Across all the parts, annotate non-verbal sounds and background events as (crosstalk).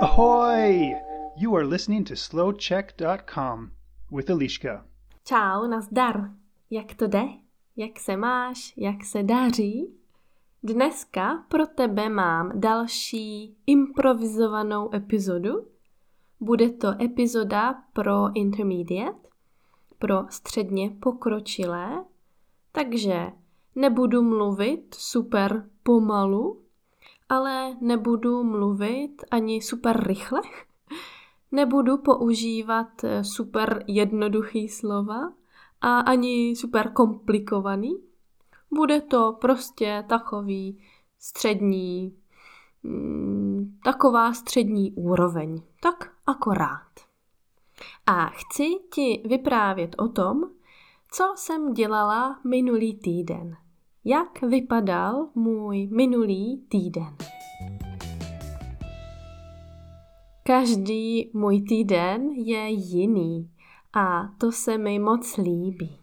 Ahoy! You are listening to slowcheck.com with Eliška. Čau, nazdar. Jak to jde? Jak se máš? Jak se daří? Dneska pro tebe mám další improvizovanou epizodu. Bude to epizoda pro intermediate, pro středně pokročilé, takže nebudu mluvit super pomalu, ale nebudu mluvit ani super rychle. Nebudu používat eh, super jednoduchý slova a ani super komplikovaný. Bude to prostě takový střední, mm, taková střední úroveň. Tak akorát. A chci ti vyprávět o tom, co jsem dělala minulý týden. Jak vypadal můj minulý týden? Každý můj týden je jiný a to se mi moc líbí.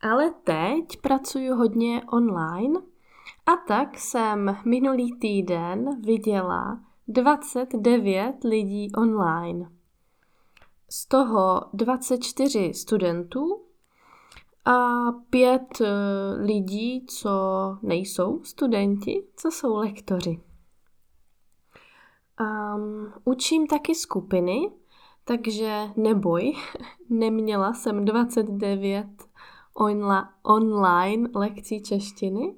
Ale teď pracuji hodně online a tak jsem minulý týden viděla 29 lidí online. Z toho 24 studentů a pět eh, lidí, co nejsou studenti, co jsou lektoři. Um, učím taky skupiny, takže neboj, (laughs) neměla jsem 29 onla, online lekcí češtiny,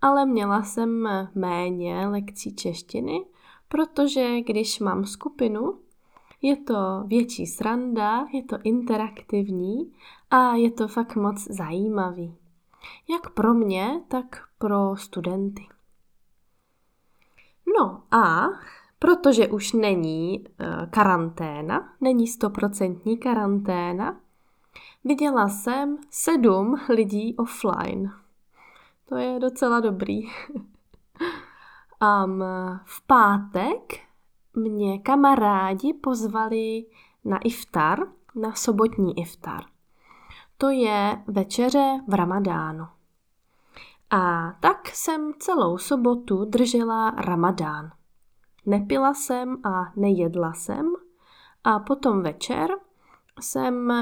ale měla jsem méně lekcí češtiny, protože když mám skupinu, je to větší sranda, je to interaktivní a je to fakt moc zajímavý. Jak pro mě, tak pro studenty. No a protože už není uh, karanténa, není stoprocentní karanténa, viděla jsem sedm lidí offline. To je docela dobrý. (laughs) um, v pátek mě kamarádi pozvali na iftar, na sobotní iftar. To je večeře v ramadánu. A tak jsem celou sobotu držela ramadán. Nepila jsem a nejedla jsem a potom večer jsem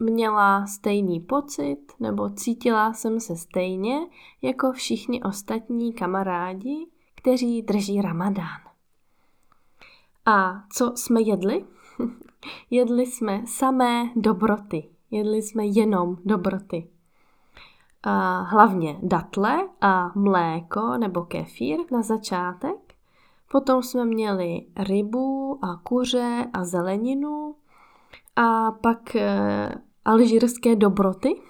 měla stejný pocit nebo cítila jsem se stejně jako všichni ostatní kamarádi, kteří drží ramadán. A co jsme jedli? (laughs) jedli jsme samé dobroty. Jedli jsme jenom dobroty. A hlavně datle a mléko nebo kefír na začátek. Potom jsme měli rybu a kuře a zeleninu a pak e, alžírské dobroty.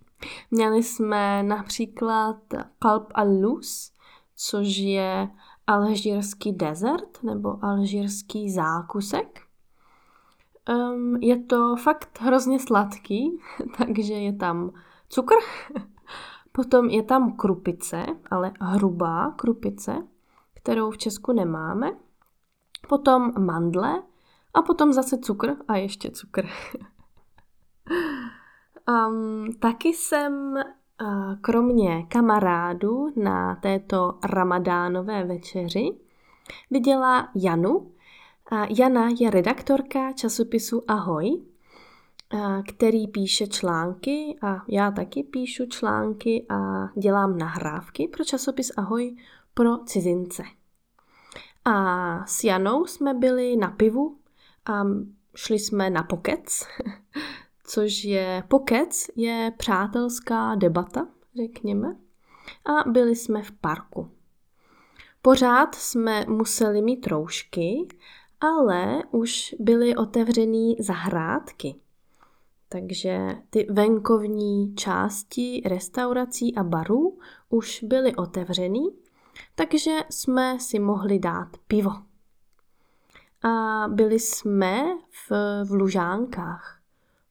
(laughs) měli jsme například kalb al-lus, což je alžírský desert nebo alžírský zákusek. Um, je to fakt hrozně sladký, (laughs) takže je tam cukr, (laughs) potom je tam krupice, ale hrubá krupice, kterou v Česku nemáme, potom mandle a potom zase cukr a ještě cukr. (laughs) um, taky jsem kromě kamarádů na této ramadánové večeři viděla Janu. Jana je redaktorka časopisu Ahoj, který píše články a já taky píšu články a dělám nahrávky pro časopis Ahoj pro cizince. A s Janou jsme byli na pivu a šli jsme na pokec (laughs) což je pokec, je přátelská debata, řekněme. A byli jsme v parku. Pořád jsme museli mít roušky, ale už byly otevřený zahrádky. Takže ty venkovní části restaurací a barů už byly otevřený, takže jsme si mohli dát pivo. A byli jsme v, v Lužánkách.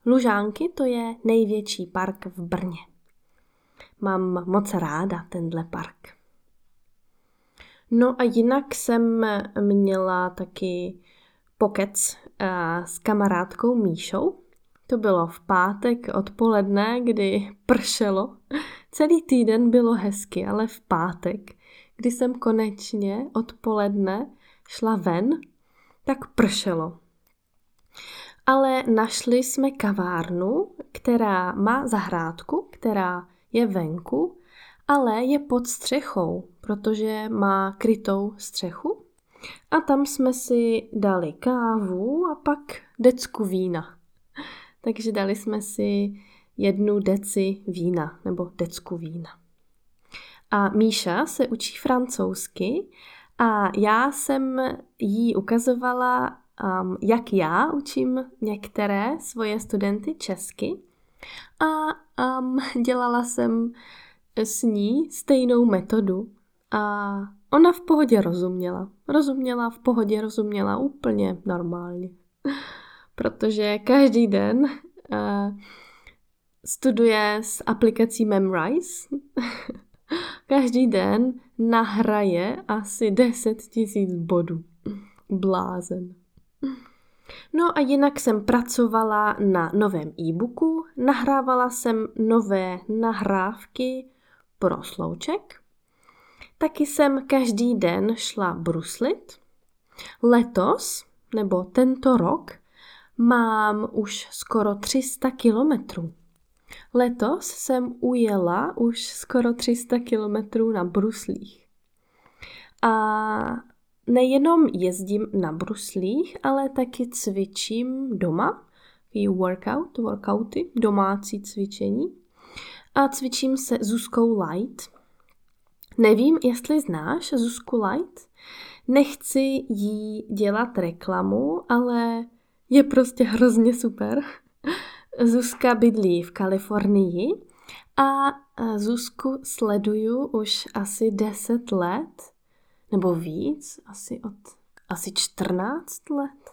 Lužánky to je největší park v Brně. Mám moc ráda tenhle park. No a jinak jsem měla taky pokec eh, s kamarádkou Míšou. To bylo v pátek odpoledne, kdy pršelo. Celý týden bylo hezky, ale v pátek, kdy jsem konečně odpoledne šla ven, tak pršelo. Ale našli jsme kavárnu, která má zahrádku, která je venku, ale je pod střechou, protože má krytou střechu. A tam jsme si dali kávu a pak decku vína. (laughs) Takže dali jsme si jednu deci vína nebo decku vína. A Míša se učí francouzsky a já jsem jí ukazovala, um, jak já učím některé svoje studenty česky a um, (laughs) dělala jsem s ní stejnou metodu a ona v pohodě rozuměla. Rozuměla, v pohodě rozuměla úplně normálně. (laughs) Protože každý den uh, studuje s aplikací Memrise. (laughs) každý den nahraje asi 10 tisíc bodů. Blázen. No a jinak jsem pracovala na novém e-booku, nahrávala jsem nové nahrávky pro slouček, taky jsem každý den šla bruslit. Letos, nebo tento rok, mám už skoro 300 kilometrů. Letos jsem ujela už skoro 300 kilometrů na bruslích. A nejenom jezdím na bruslích, ale taky cvičím doma, i workout, workouty, domácí cvičení. A cvičím se Zuzkou Light. Nevím, jestli znáš Zuzku Light. Nechci jí dělat reklamu, ale je prostě hrozně super. Zuzka bydlí v Kalifornii a Zuzku sleduju už asi 10 let, nebo víc, asi od asi 14 let.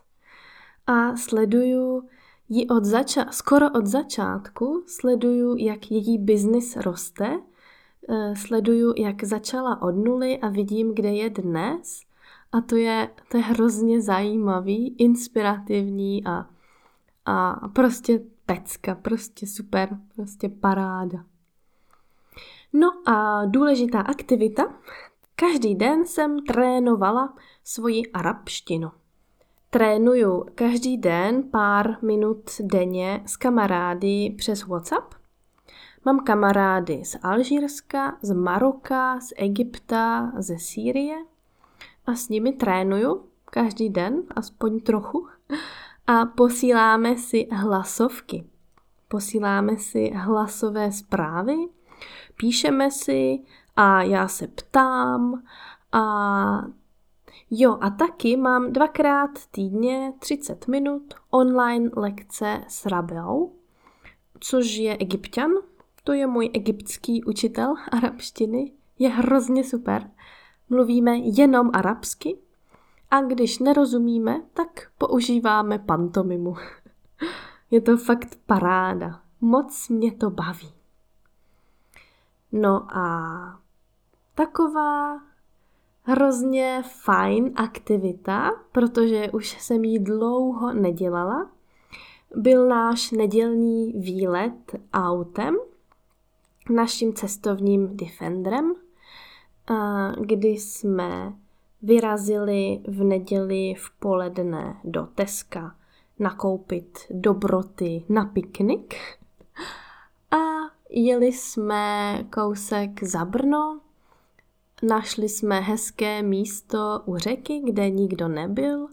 A sleduju ji od zača- skoro od začátku, sleduju, jak její biznis roste, e, sleduju, jak začala od nuly a vidím, kde je dnes. A to je, to je hrozně zajímavý, inspirativní a, a prostě pecka, prostě super, prostě paráda. No a důležitá aktivita. Každý den jsem trénovala svoji arabštinu. Trénuju každý den pár minut denně s kamarády přes WhatsApp. Mám kamarády z Alžírska, z Maroka, z Egypta, ze Sýrie a s nimi trénuju každý den, aspoň trochu a posíláme si hlasovky. Posíláme si hlasové zprávy, píšeme si a já se ptám a jo a taky mám dvakrát týdně 30 minut online lekce s Rabeou, což je egyptian, to je můj egyptský učitel arabštiny, je hrozně super. Mluvíme jenom arabsky, a když nerozumíme, tak používáme pantomimu. (laughs) Je to fakt paráda. Moc mě to baví. No a taková hrozně fajn aktivita, protože už jsem ji dlouho nedělala, byl náš nedělní výlet autem, naším cestovním Defenderem, kdy jsme vyrazili v neděli v poledne do Teska nakoupit dobroty na piknik. A jeli jsme kousek za Brno, našli jsme hezké místo u řeky, kde nikdo nebyl.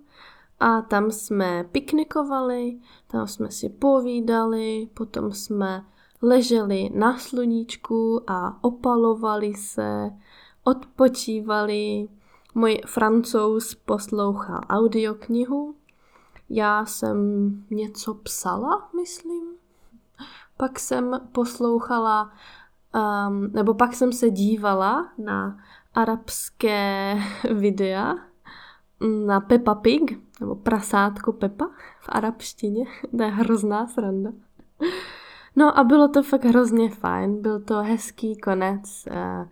A tam jsme piknikovali, tam jsme si povídali, potom jsme leželi na sluníčku a opalovali se, odpočívali, můj francouz poslouchal audioknihu, já jsem něco psala, myslím. Pak jsem poslouchala, um, nebo pak jsem se dívala na arabské (laughs) videa na Peppa Pig, nebo prasátko Peppa v arabštině. (laughs) To je hrozná sranda. No a bylo to fakt hrozně fajn. Byl to hezký konec uh,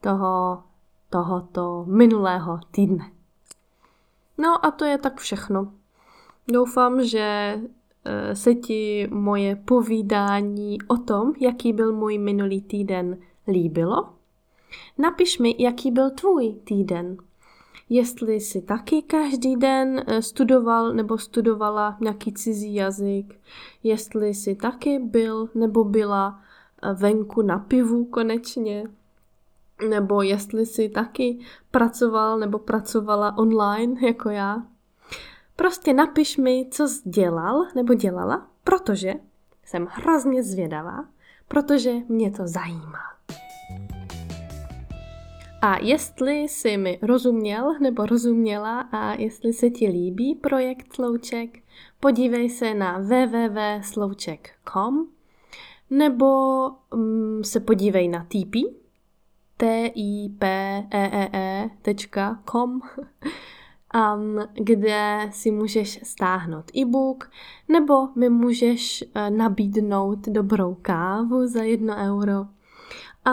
toho tohoto minulého týdne. No a to je tak všechno. Doufám, že se ti moje povídání o tom, jaký byl můj minulý týden, líbilo. Napiš mi, jaký byl tvůj týden. Jestli jsi taky každý den eh, studoval nebo studovala nějaký cizí jazyk, jestli jsi taky byl nebo byla eh, venku na pivu konečně, nebo jestli jsi taky pracoval nebo pracovala online (laughs) jako já. Prostě napiš mi, co jsi dělal nebo dělala, protože jsem hrozně zvědavá, protože mě to zajímá. A jestli jsi mi rozuměl nebo rozuměla a jestli se ti líbí projekt Slouček, podívej se na www.slouček.com nebo um, se podívej na TP, t i p e e ecom um, kde si můžeš stáhnout e-book nebo mi můžeš uh, nabídnout dobrou kávu za jedno euro. A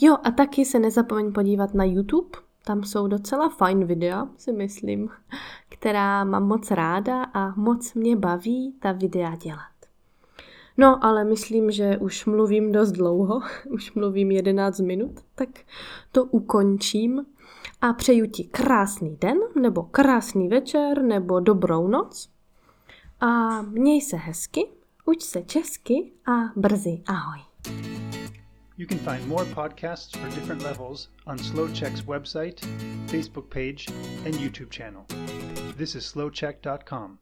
jo, a taky se nezapomeň podívat na YouTube, tam jsou docela fajn videa, si myslím, která mám moc ráda a moc mě baví ta videa dělat. No, ale myslím, že už mluvím dost dlouho, (laughs) už mluvím 11 minut, tak to ukončím a přeju ti krásný den, nebo krásný večer, nebo dobrou noc. A měj se hezky, uč se česky a brzy ahoj. You can find more podcasts for different levels on SlowCheck's website, Facebook page, and YouTube channel. This is slowcheck.com.